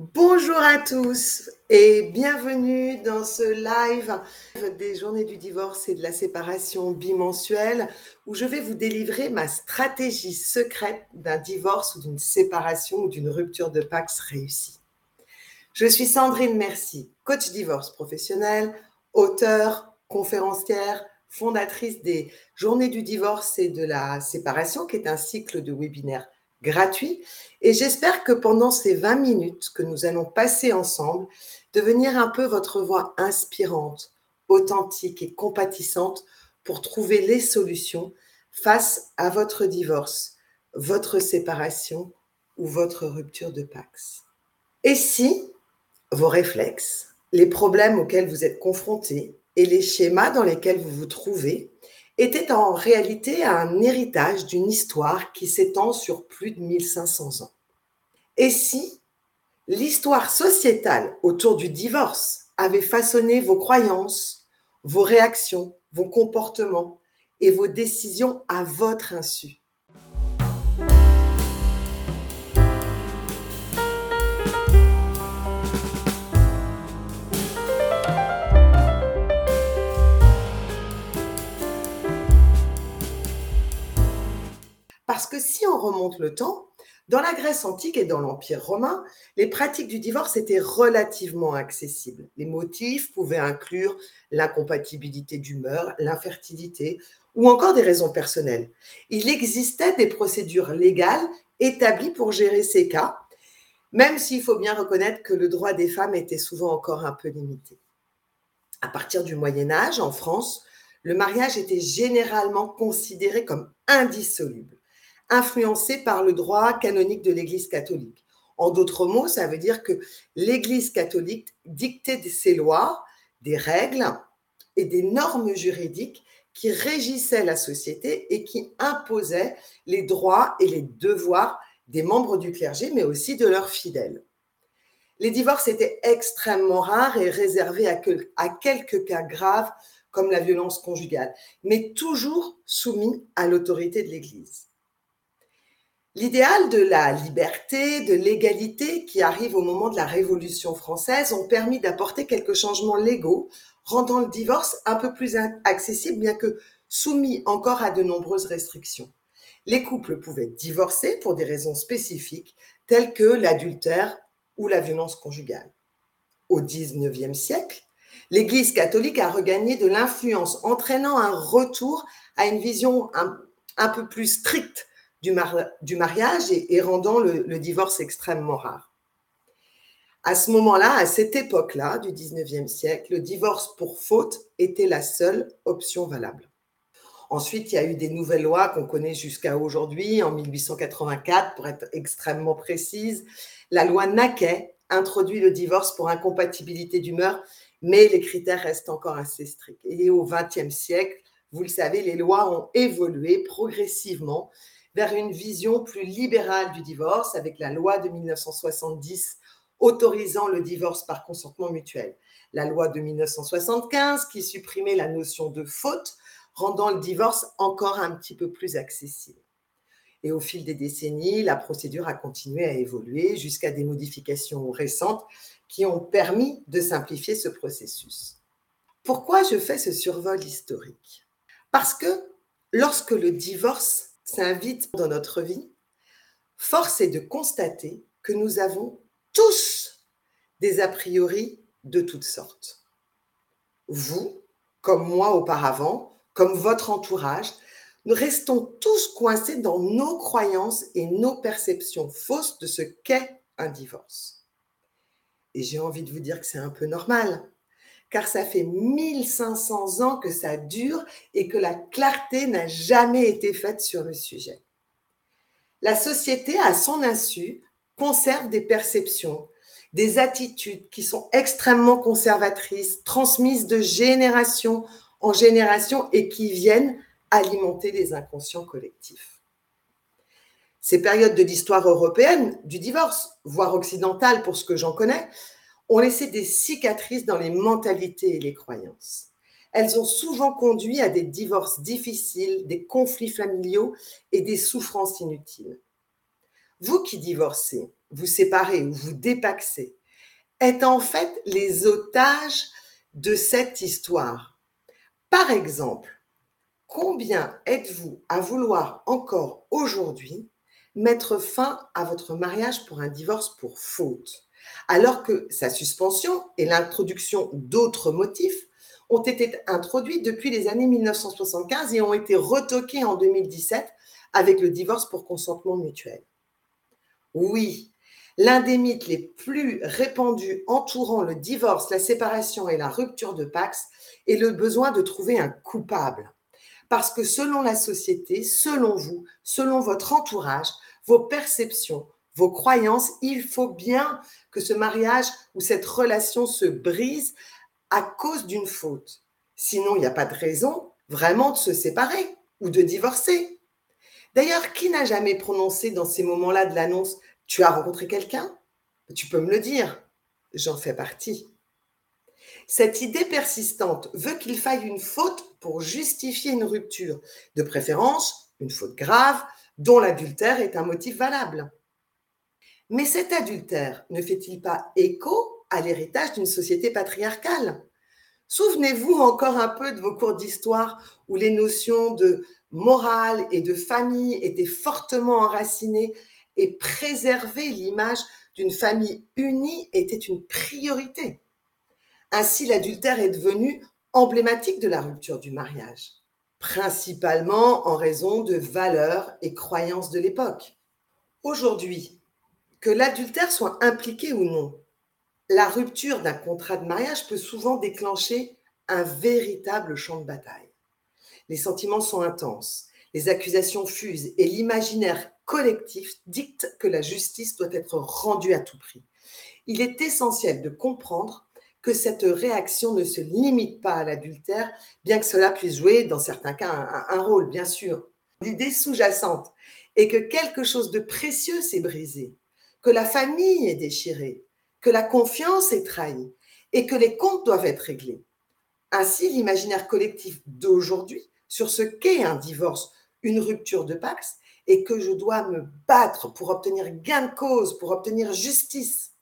Bonjour à tous et bienvenue dans ce live des journées du divorce et de la séparation bimensuelle où je vais vous délivrer ma stratégie secrète d'un divorce ou d'une séparation ou d'une rupture de Pax réussie. Je suis Sandrine Merci, coach divorce professionnel, auteur, conférencière, fondatrice des journées du divorce et de la séparation qui est un cycle de webinaires gratuit. Et j'espère que pendant ces 20 minutes que nous allons passer ensemble, devenir un peu votre voix inspirante, authentique et compatissante pour trouver les solutions face à votre divorce, votre séparation ou votre rupture de Pax. Et si vos réflexes, les problèmes auxquels vous êtes confrontés et les schémas dans lesquels vous vous trouvez était en réalité un héritage d'une histoire qui s'étend sur plus de 1500 ans. Et si l'histoire sociétale autour du divorce avait façonné vos croyances, vos réactions, vos comportements et vos décisions à votre insu? Parce que si on remonte le temps, dans la Grèce antique et dans l'Empire romain, les pratiques du divorce étaient relativement accessibles. Les motifs pouvaient inclure l'incompatibilité d'humeur, l'infertilité ou encore des raisons personnelles. Il existait des procédures légales établies pour gérer ces cas, même s'il faut bien reconnaître que le droit des femmes était souvent encore un peu limité. À partir du Moyen Âge, en France, le mariage était généralement considéré comme indissoluble influencé par le droit canonique de l'Église catholique. En d'autres mots, ça veut dire que l'Église catholique dictait ses lois, des règles et des normes juridiques qui régissaient la société et qui imposaient les droits et les devoirs des membres du clergé, mais aussi de leurs fidèles. Les divorces étaient extrêmement rares et réservés à, à quelques cas graves comme la violence conjugale, mais toujours soumis à l'autorité de l'Église. L'idéal de la liberté, de l'égalité qui arrive au moment de la Révolution française ont permis d'apporter quelques changements légaux, rendant le divorce un peu plus accessible, bien que soumis encore à de nombreuses restrictions. Les couples pouvaient divorcer pour des raisons spécifiques, telles que l'adultère ou la violence conjugale. Au XIXe siècle, l'Église catholique a regagné de l'influence, entraînant un retour à une vision un, un peu plus stricte du, mariage et, rendant le, divorce extrêmement rare. À ce moment-là, à cette époque-là du 19e siècle, le divorce pour faute était la seule option valable. Ensuite, il y a eu des nouvelles lois qu'on connaît jusqu'à aujourd'hui, en 1884, pour être extrêmement précise. La loi Naquet introduit le divorce pour incompatibilité d'humeur, mais les critères restent encore assez stricts. Et au XXe siècle, vous le savez, les lois ont évolué progressivement vers une vision plus libérale du divorce avec la loi de 1970 autorisant le divorce par consentement mutuel, la loi de 1975 qui supprimait la notion de faute, rendant le divorce encore un petit peu plus accessible. Et au fil des décennies, la procédure a continué à évoluer jusqu'à des modifications récentes qui ont permis de simplifier ce processus. Pourquoi je fais ce survol historique? Parce que lorsque le divorce s'invite dans notre vie, force est de constater que nous avons tous des a priori de toutes sortes. Vous, comme moi auparavant, comme votre entourage, nous restons tous coincés dans nos croyances et nos perceptions fausses de ce qu'est un divorce. Et j'ai envie de vous dire que c'est un peu normal car ça fait 1500 ans que ça dure et que la clarté n'a jamais été faite sur le sujet. La société, à son insu, conserve des perceptions, des attitudes qui sont extrêmement conservatrices, transmises de génération en génération et qui viennent alimenter les inconscients collectifs. Ces périodes de l'histoire européenne, du divorce, voire occidentale pour ce que j'en connais, ont laissé des cicatrices dans les mentalités et les croyances. Elles ont souvent conduit à des divorces difficiles, des conflits familiaux et des souffrances inutiles. Vous qui divorcez, vous séparez ou vous dépaxez, êtes en fait les otages de cette histoire. Par exemple, combien êtes-vous à vouloir encore aujourd'hui mettre fin à votre mariage pour un divorce pour faute, alors que sa suspension et l'introduction d'autres motifs ont été introduits depuis les années 1975 et ont été retoqués en 2017 avec le divorce pour consentement mutuel. Oui, l'un des mythes les plus répandus entourant le divorce, la séparation et la rupture de Pax est le besoin de trouver un coupable. Parce que selon la société, selon vous, selon votre entourage, vos perceptions, vos croyances, il faut bien que ce mariage ou cette relation se brise à cause d'une faute. Sinon, il n'y a pas de raison vraiment de se séparer ou de divorcer. D'ailleurs, qui n'a jamais prononcé dans ces moments-là de l'annonce Tu as rencontré quelqu'un? Tu peux me le dire. J'en fais partie. Cette idée persistante veut qu'il faille une faute pour justifier une rupture, de préférence une faute grave dont l'adultère est un motif valable. Mais cet adultère ne fait-il pas écho à l'héritage d'une société patriarcale? Souvenez-vous encore un peu de vos cours d'histoire où les notions de morale et de famille étaient fortement enracinées et préserver l'image d'une famille unie était une priorité. Ainsi, l'adultère est devenu emblématique de la rupture du mariage, principalement en raison de valeurs et croyances de l'époque. Aujourd'hui, que l'adultère soit impliqué ou non, la rupture d'un contrat de mariage peut souvent déclencher un véritable champ de bataille. Les sentiments sont intenses, les accusations fusent et l'imaginaire collectif dicte que la justice doit être rendue à tout prix. Il est essentiel de comprendre que cette réaction ne se limite pas à l'adultère, bien que cela puisse jouer dans certains cas un, rôle, bien sûr. L'idée sous-jacente est que quelque chose de précieux s'est brisé, que la famille est déchirée, que la confiance est trahie et que les comptes doivent être réglés. Ainsi, l'imaginaire collectif d'aujourd'hui sur ce qu'est un divorce, une rupture de Pax, et que je dois me battre pour obtenir gain de cause, pour obtenir justice.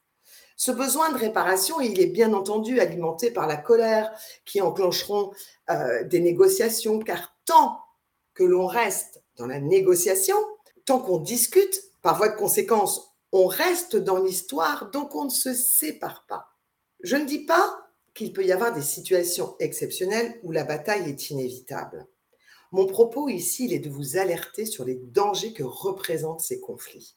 Ce besoin de réparation, il est bien entendu alimenté par la colère qui enclencheront euh, des négociations, car tant que l'on reste dans la négociation, tant qu'on discute, par voie de conséquence, on reste dans l'histoire, donc on ne se sépare pas. Je ne dis pas qu'il peut y avoir des situations exceptionnelles où la bataille est inévitable. Mon propos ici, il est de vous alerter sur les dangers que représentent ces conflits.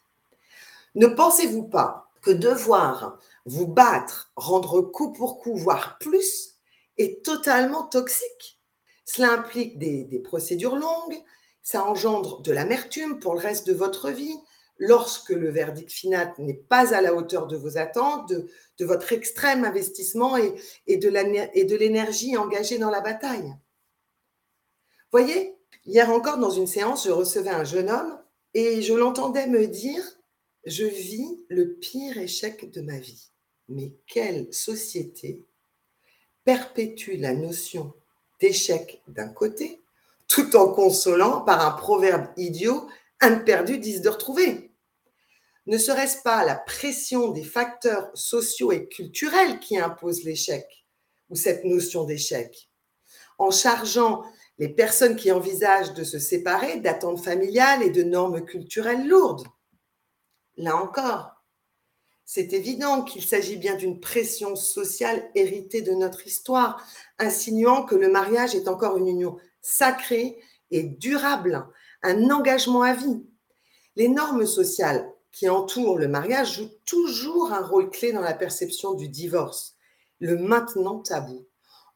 Ne pensez-vous pas que devoir vous battre, rendre coup pour coup, voire plus, est totalement toxique? Cela implique des, des procédures longues, ça engendre de l'amertume pour le reste de votre vie, lorsque le verdict final n'est pas à la hauteur de vos attentes, de, votre extrême investissement et, de l'énergie engagée dans la bataille. Voyez, hier encore dans une séance, je recevais un jeune homme et je l'entendais me dire, je vis le pire échec de ma vie. Mais quelle société perpétue la notion d'échec d'un côté, tout en consolant par un proverbe idiot, un perdu, dix de retrouver ne serait-ce pas la pression des facteurs sociaux et culturels qui impose l'échec ou cette notion d'échec? En chargeant les personnes qui envisagent de se séparer d'attentes familiales et de normes culturelles lourdes? Là encore, c'est évident qu'il s'agit bien d'une pression sociale héritée de notre histoire, insinuant que le mariage est encore une union sacrée et durable, un engagement à vie. Les normes sociales qui entoure le mariage joue toujours un rôle clé dans la perception du divorce, le maintenant tabou,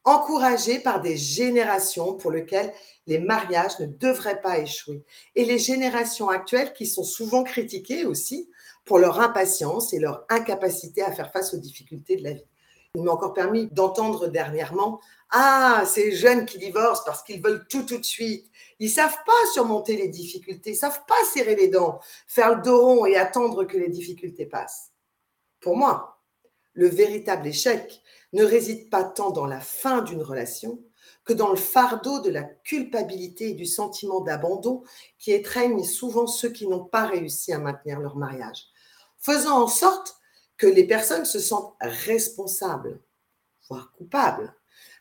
encouragé par des générations pour lesquelles les mariages ne devraient pas échouer, et les générations actuelles qui sont souvent critiquées aussi pour leur impatience et leur incapacité à faire face aux difficultés de la vie. Il m'a encore permis d'entendre dernièrement Ah, ces jeunes qui divorcent parce qu'ils veulent tout tout de suite. Ils savent pas surmonter les difficultés, ils savent pas serrer les dents, faire le dos rond et attendre que les difficultés passent. Pour moi, le véritable échec ne réside pas tant dans la fin d'une relation que dans le fardeau de la culpabilité et du sentiment d'abandon qui étreignent souvent ceux qui n'ont pas réussi à maintenir leur mariage, faisant en sorte que les personnes se sentent responsables, voire coupables,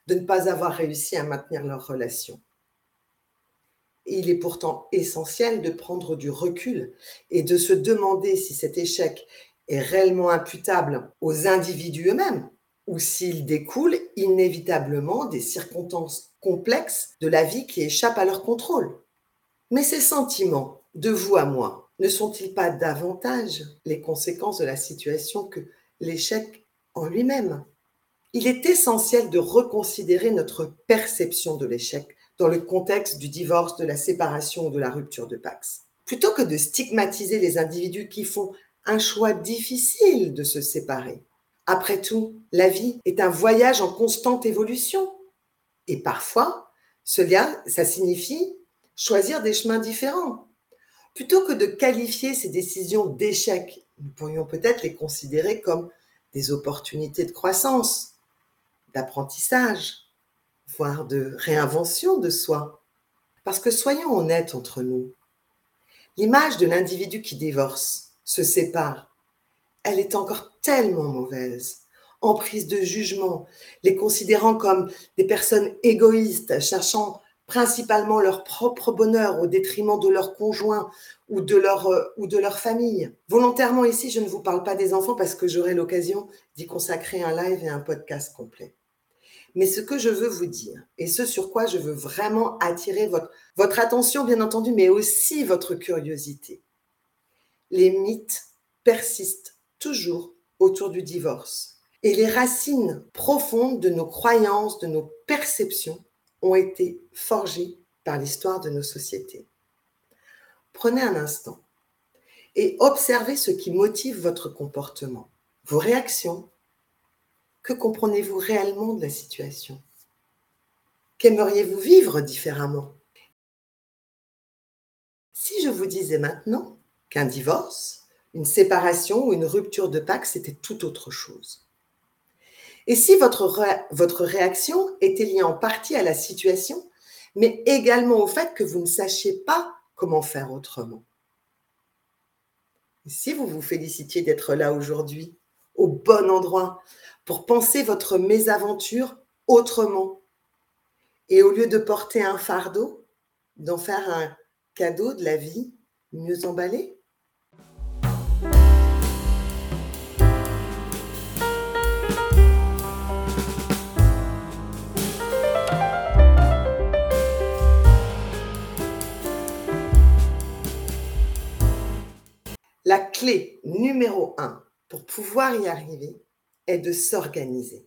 de ne pas avoir réussi à maintenir leur relation. Il est pourtant essentiel de prendre du recul et de se demander si cet échec est réellement imputable aux individus eux-mêmes ou s'il découle inévitablement des circonstances complexes de la vie qui échappent à leur contrôle. Mais ces sentiments, de vous à moi, ne sont-ils pas davantage les conséquences de la situation que l'échec en lui-même? Il est essentiel de reconsidérer notre perception de l'échec dans le contexte du divorce, de la séparation ou de la rupture de Pax. Plutôt que de stigmatiser les individus qui font un choix difficile de se séparer. Après tout, la vie est un voyage en constante évolution. Et parfois, cela, ça signifie choisir des chemins différents. Plutôt que de qualifier ces décisions d'échec, nous pourrions peut-être les considérer comme des opportunités de croissance, d'apprentissage, voire de réinvention de soi. Parce que soyons honnêtes entre nous, l'image de l'individu qui divorce, se sépare, elle est encore tellement mauvaise, en prise de jugement, les considérant comme des personnes égoïstes, cherchant principalement leur propre bonheur au détriment de leur conjoint ou de leur, euh, ou de leur famille. Volontairement ici, je ne vous parle pas des enfants parce que j'aurai l'occasion d'y consacrer un live et un podcast complet. Mais ce que je veux vous dire, et ce sur quoi je veux vraiment attirer votre, attention, bien entendu, mais aussi votre curiosité, les mythes persistent toujours autour du divorce. Et les racines profondes de nos croyances, de nos perceptions, ont été forgées par l'histoire de nos sociétés. Prenez un instant et observez ce qui motive votre comportement, vos réactions. Que comprenez-vous réellement de la situation? Qu'aimeriez-vous vivre différemment? Si je vous disais maintenant qu'un divorce, une séparation ou une rupture de Pâques, c'était tout autre chose. Et si votre, votre réaction était liée en partie à la situation, mais également au fait que vous ne sachiez pas comment faire autrement. Si vous vous félicitiez d'être là aujourd'hui, au bon endroit, pour penser votre mésaventure autrement, et au lieu de porter un fardeau, d'en faire un cadeau de la vie mieux emballé La clé numéro un pour pouvoir y arriver est de s'organiser.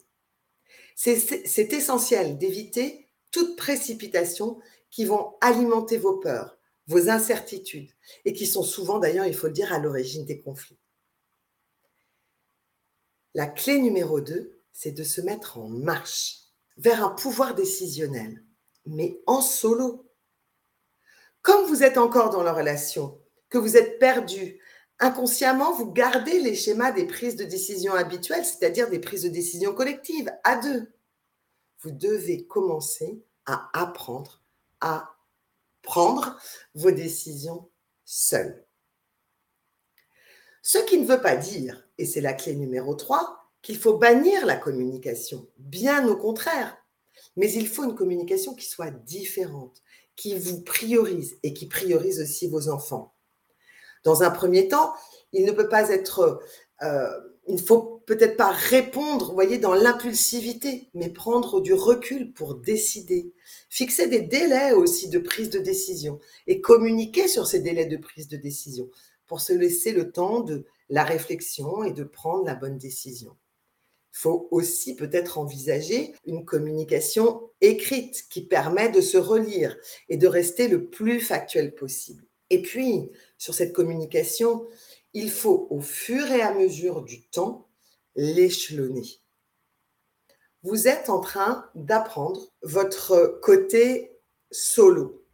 C'est essentiel d'éviter toute précipitation qui vont alimenter vos peurs, vos incertitudes et qui sont souvent d'ailleurs, il faut le dire, à l'origine des conflits. La clé numéro 2, c'est de se mettre en marche vers un pouvoir décisionnel, mais en solo. Comme vous êtes encore dans la relation, que vous êtes perdu, inconsciemment, vous gardez les schémas des prises de décision habituelles, c'est-à-dire des prises de décision collectives, à deux. Vous devez commencer à apprendre à prendre vos décisions seul. Ce qui ne veut pas dire, et c'est la clé numéro 3, qu'il faut bannir la communication. Bien au contraire. Mais il faut une communication qui soit différente, qui vous priorise et qui priorise aussi vos enfants. Dans un premier temps, il ne peut pas être, euh, il ne faut peut-être pas répondre, dans l'impulsivité, mais prendre du recul pour décider. Fixer des délais aussi de prise de décision et communiquer sur ces délais de prise de décision pour se laisser le temps de la réflexion et de prendre la bonne décision. Il faut aussi peut-être envisager une communication écrite qui permet de se relire et de rester le plus factuel possible. Et puis, sur cette communication, il faut au fur et à mesure du temps l'échelonner. Vous êtes en train d'apprendre votre côté solo.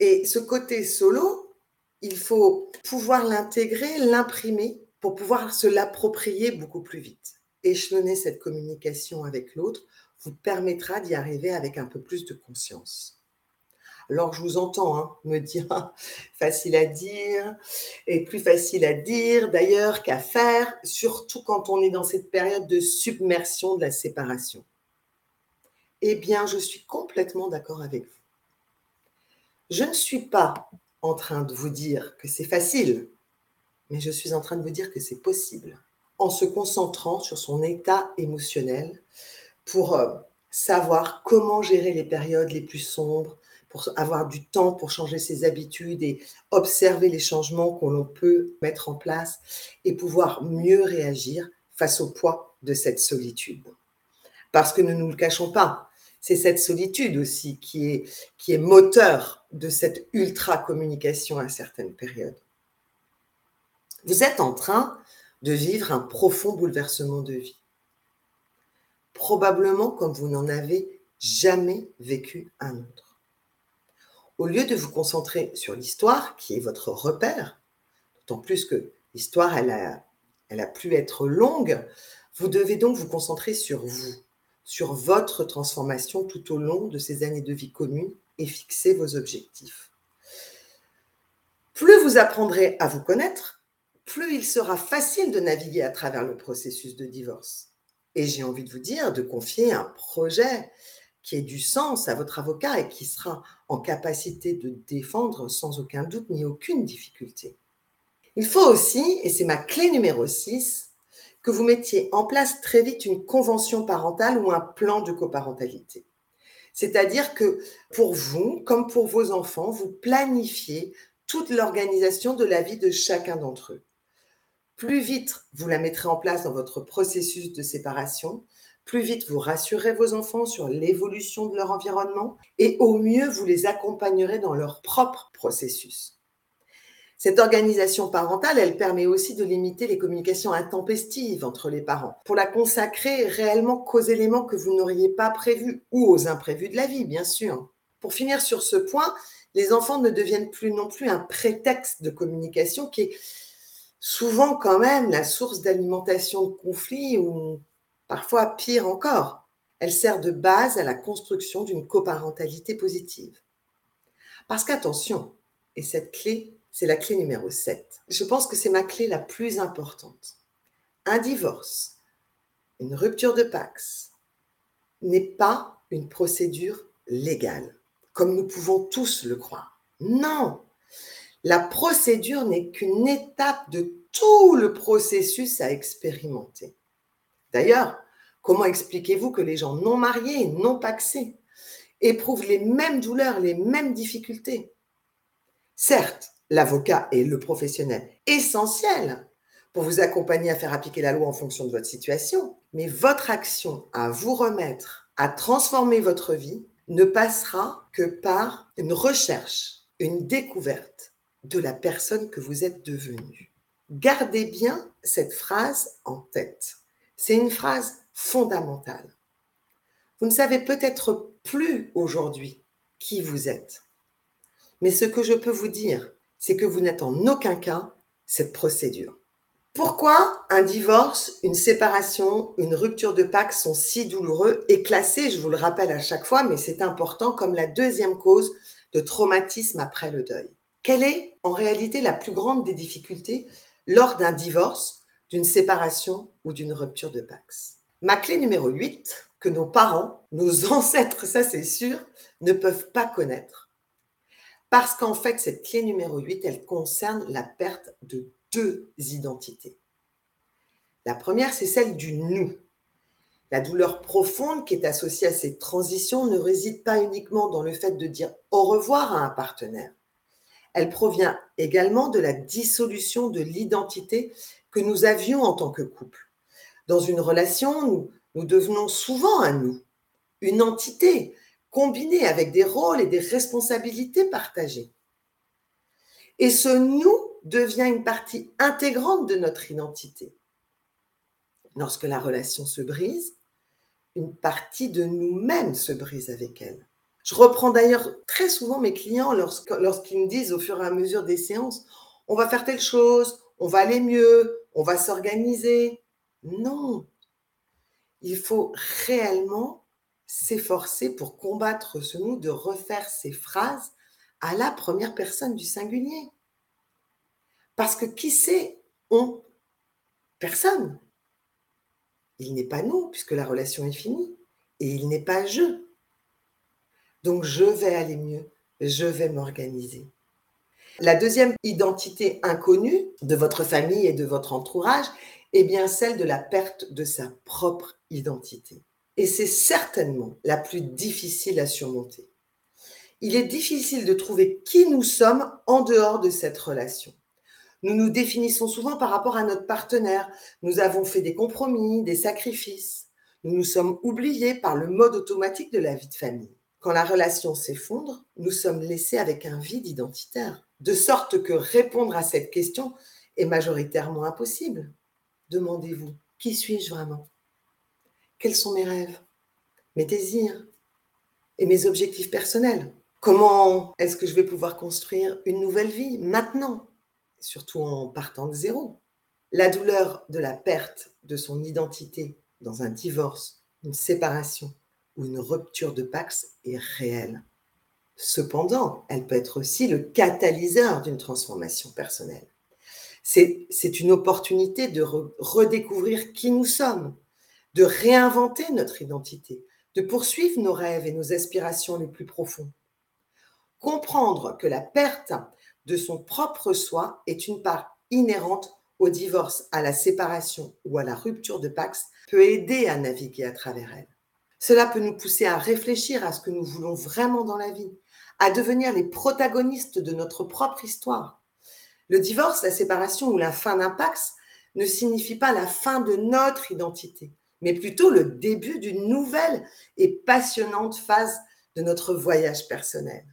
Et ce côté solo, il faut pouvoir l'intégrer, l'imprimer pour pouvoir se l'approprier beaucoup plus vite. échelonner cette communication avec l'autre vous permettra d'y arriver avec un peu plus de conscience. Alors je vous entends hein, me dire facile à dire et plus facile à dire d'ailleurs qu'à faire, surtout quand on est dans cette période de submersion de la séparation. Eh bien, je suis complètement d'accord avec vous. Je ne suis pas en train de vous dire que c'est facile, mais je suis en train de vous dire que c'est possible en se concentrant sur son état émotionnel pour euh, savoir comment gérer les périodes les plus sombres, avoir du temps pour changer ses habitudes et observer les changements qu'on l'on peut mettre en place et pouvoir mieux réagir face au poids de cette solitude. Parce que ne nous le cachons pas, c'est cette solitude aussi qui est, qui est moteur de cette ultra-communication à certaines périodes. Vous êtes en train de vivre un profond bouleversement de vie. Probablement comme vous n'en avez jamais vécu un autre. Au lieu de vous concentrer sur l'histoire, qui est votre repère, d'autant plus que l'histoire, elle a, elle a pu être longue, vous devez donc vous concentrer sur vous, sur votre transformation tout au long de ces années de vie commune et fixer vos objectifs. Plus vous apprendrez à vous connaître, plus il sera facile de naviguer à travers le processus de divorce. Et j'ai envie de vous dire de confier un projet qui ait du sens à votre avocat et qui sera en capacité de défendre sans aucun doute ni aucune difficulté. Il faut aussi, et c'est ma clé numéro 6, que vous mettiez en place très vite une convention parentale ou un plan de coparentalité. C'est-à-dire que pour vous, comme pour vos enfants, vous planifiez toute l'organisation de la vie de chacun d'entre eux. Plus vite vous la mettrez en place dans votre processus de séparation, plus vite vous rassurez vos enfants sur l'évolution de leur environnement et au mieux vous les accompagnerez dans leur propre processus. Cette organisation parentale, elle permet aussi de limiter les communications intempestives entre les parents, pour la consacrer réellement qu'aux éléments que vous n'auriez pas prévus ou aux imprévus de la vie, bien sûr. Pour finir sur ce point, les enfants ne deviennent plus non plus un prétexte de communication qui est souvent quand même la source d'alimentation de conflits ou parfois pire encore. Elle sert de base à la construction d'une coparentalité positive. Parce qu'attention, et cette clé c'est la clé numéro 7. Je pense que c'est ma clé la plus importante. Un divorce, une rupture de Pax, n'est pas une procédure légale, comme nous pouvons tous le croire. Non, la procédure n'est qu'une étape de tout le processus à expérimenter. D'ailleurs, comment expliquez-vous que les gens non mariés, non paxés, éprouvent les mêmes douleurs, les mêmes difficultés? Certes, l'avocat est le professionnel essentiel pour vous accompagner à faire appliquer la loi en fonction de votre situation. Mais votre action à vous remettre, à transformer votre vie, ne passera que par une recherche, une découverte de la personne que vous êtes devenue. Gardez bien cette phrase en tête. C'est une phrase fondamentale. Vous ne savez peut-être plus aujourd'hui qui vous êtes. Mais ce que je peux vous dire, c'est que vous n'êtes en aucun cas cette procédure. Pourquoi un divorce, une séparation, une rupture de Pâques sont si douloureux et classés, je vous le rappelle à chaque fois, mais c'est important, comme la deuxième cause de traumatisme après le deuil Quelle est en réalité la plus grande des difficultés lors d'un divorce, d'une séparation ou d'une rupture de Pax Ma clé numéro 8, que nos parents, nos ancêtres, ça c'est sûr, ne peuvent pas connaître, parce qu'en fait, cette clé numéro 8, elle concerne la perte de deux identités. La première, c'est celle du nous. La douleur profonde qui est associée à cette transition ne réside pas uniquement dans le fait de dire au revoir à un partenaire. Elle provient également de la dissolution de l'identité que nous avions en tant que couple. Dans une relation, nous, devenons souvent un nous, une entité combiné avec des rôles et des responsabilités partagées. Et ce nous devient une partie intégrante de notre identité. Lorsque la relation se brise, une partie de nous-mêmes se brise avec elle. Je reprends d'ailleurs très souvent mes clients lorsqu'ils me disent au fur et à mesure des séances, on va faire telle chose, on va aller mieux, on va s'organiser. Non, il faut réellement s'efforcer pour combattre ce nous de refaire ces phrases à la première personne du singulier. Parce que qui c'est on Personne. Il n'est pas nous, puisque la relation est finie. Et il n'est pas je. Donc je vais aller mieux, je vais m'organiser. La deuxième identité inconnue de votre famille et de votre entourage est bien celle de la perte de sa propre identité. Et c'est certainement la plus difficile à surmonter. Il est difficile de trouver qui nous sommes en dehors de cette relation. Nous nous définissons souvent par rapport à notre partenaire. Nous avons fait des compromis, des sacrifices. Nous nous sommes oubliés par le mode automatique de la vie de famille. Quand la relation s'effondre, nous sommes laissés avec un vide identitaire. De sorte que répondre à cette question est majoritairement impossible. Demandez-vous, qui suis-je vraiment? Quels sont mes rêves, mes désirs et mes objectifs personnels? Comment est-ce que je vais pouvoir construire une nouvelle vie maintenant, surtout en partant de zéro? La douleur de la perte de son identité dans un divorce, une séparation ou une rupture de Pax est réelle. Cependant, elle peut être aussi le catalyseur d'une transformation personnelle. C'est une opportunité de redécouvrir qui nous sommes, de réinventer notre identité, de poursuivre nos rêves et nos aspirations les plus profonds. Comprendre que la perte de son propre soi est une part inhérente au divorce, à la séparation ou à la rupture de Pax peut aider à naviguer à travers elle. Cela peut nous pousser à réfléchir à ce que nous voulons vraiment dans la vie, à devenir les protagonistes de notre propre histoire. Le divorce, la séparation ou la fin d'un ne signifie pas la fin de notre identité, mais plutôt le début d'une nouvelle et passionnante phase de notre voyage personnel.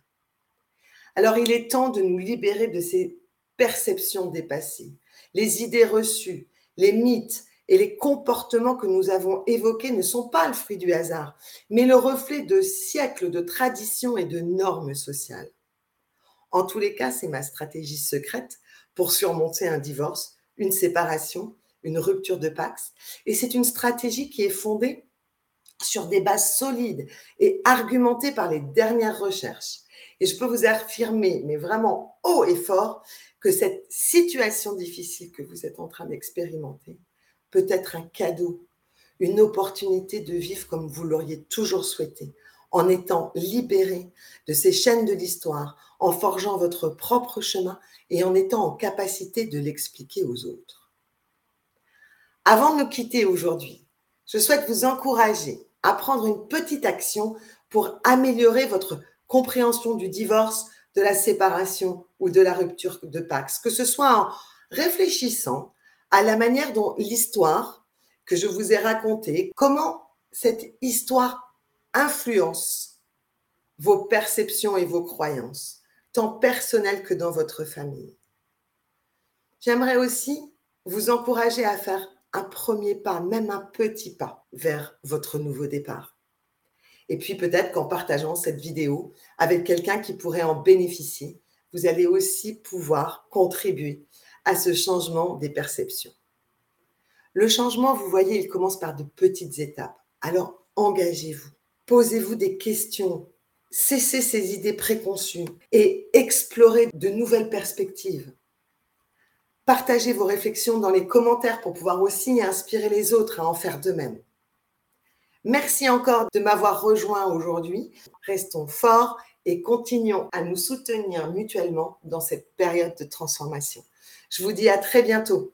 Alors il est temps de nous libérer de ces perceptions dépassées, les idées reçues, les mythes et les comportements que nous avons évoqués ne sont pas le fruit du hasard, mais le reflet de siècles de traditions et de normes sociales. En tous les cas, c'est ma stratégie secrète pour surmonter un divorce, une séparation une rupture de Pax. Et c'est une stratégie qui est fondée sur des bases solides et argumentées par les dernières recherches. Et je peux vous affirmer, mais vraiment haut et fort, que cette situation difficile que vous êtes en train d'expérimenter peut être un cadeau, une opportunité de vivre comme vous l'auriez toujours souhaité, en étant libéré de ces chaînes de l'histoire, en forgeant votre propre chemin et en étant en capacité de l'expliquer aux autres. Avant de nous quitter aujourd'hui, je souhaite vous encourager à prendre une petite action pour améliorer votre compréhension du divorce, de la séparation ou de la rupture de Pax, que ce soit en réfléchissant à la manière dont l'histoire que je vous ai racontée, comment cette histoire influence vos perceptions et vos croyances, tant personnelles que dans votre famille. J'aimerais aussi vous encourager à faire un premier pas, même un petit pas vers votre nouveau départ. Et puis peut-être qu'en partageant cette vidéo avec quelqu'un qui pourrait en bénéficier, vous allez aussi pouvoir contribuer à ce changement des perceptions. Le changement, vous voyez, il commence par de petites étapes. Alors engagez-vous, posez-vous des questions, cessez ces idées préconçues et explorez de nouvelles perspectives. Partagez vos réflexions dans les commentaires pour pouvoir aussi inspirer les autres à en faire de même. Merci encore de m'avoir rejoint aujourd'hui. Restons forts et continuons à nous soutenir mutuellement dans cette période de transformation. Je vous dis à très bientôt.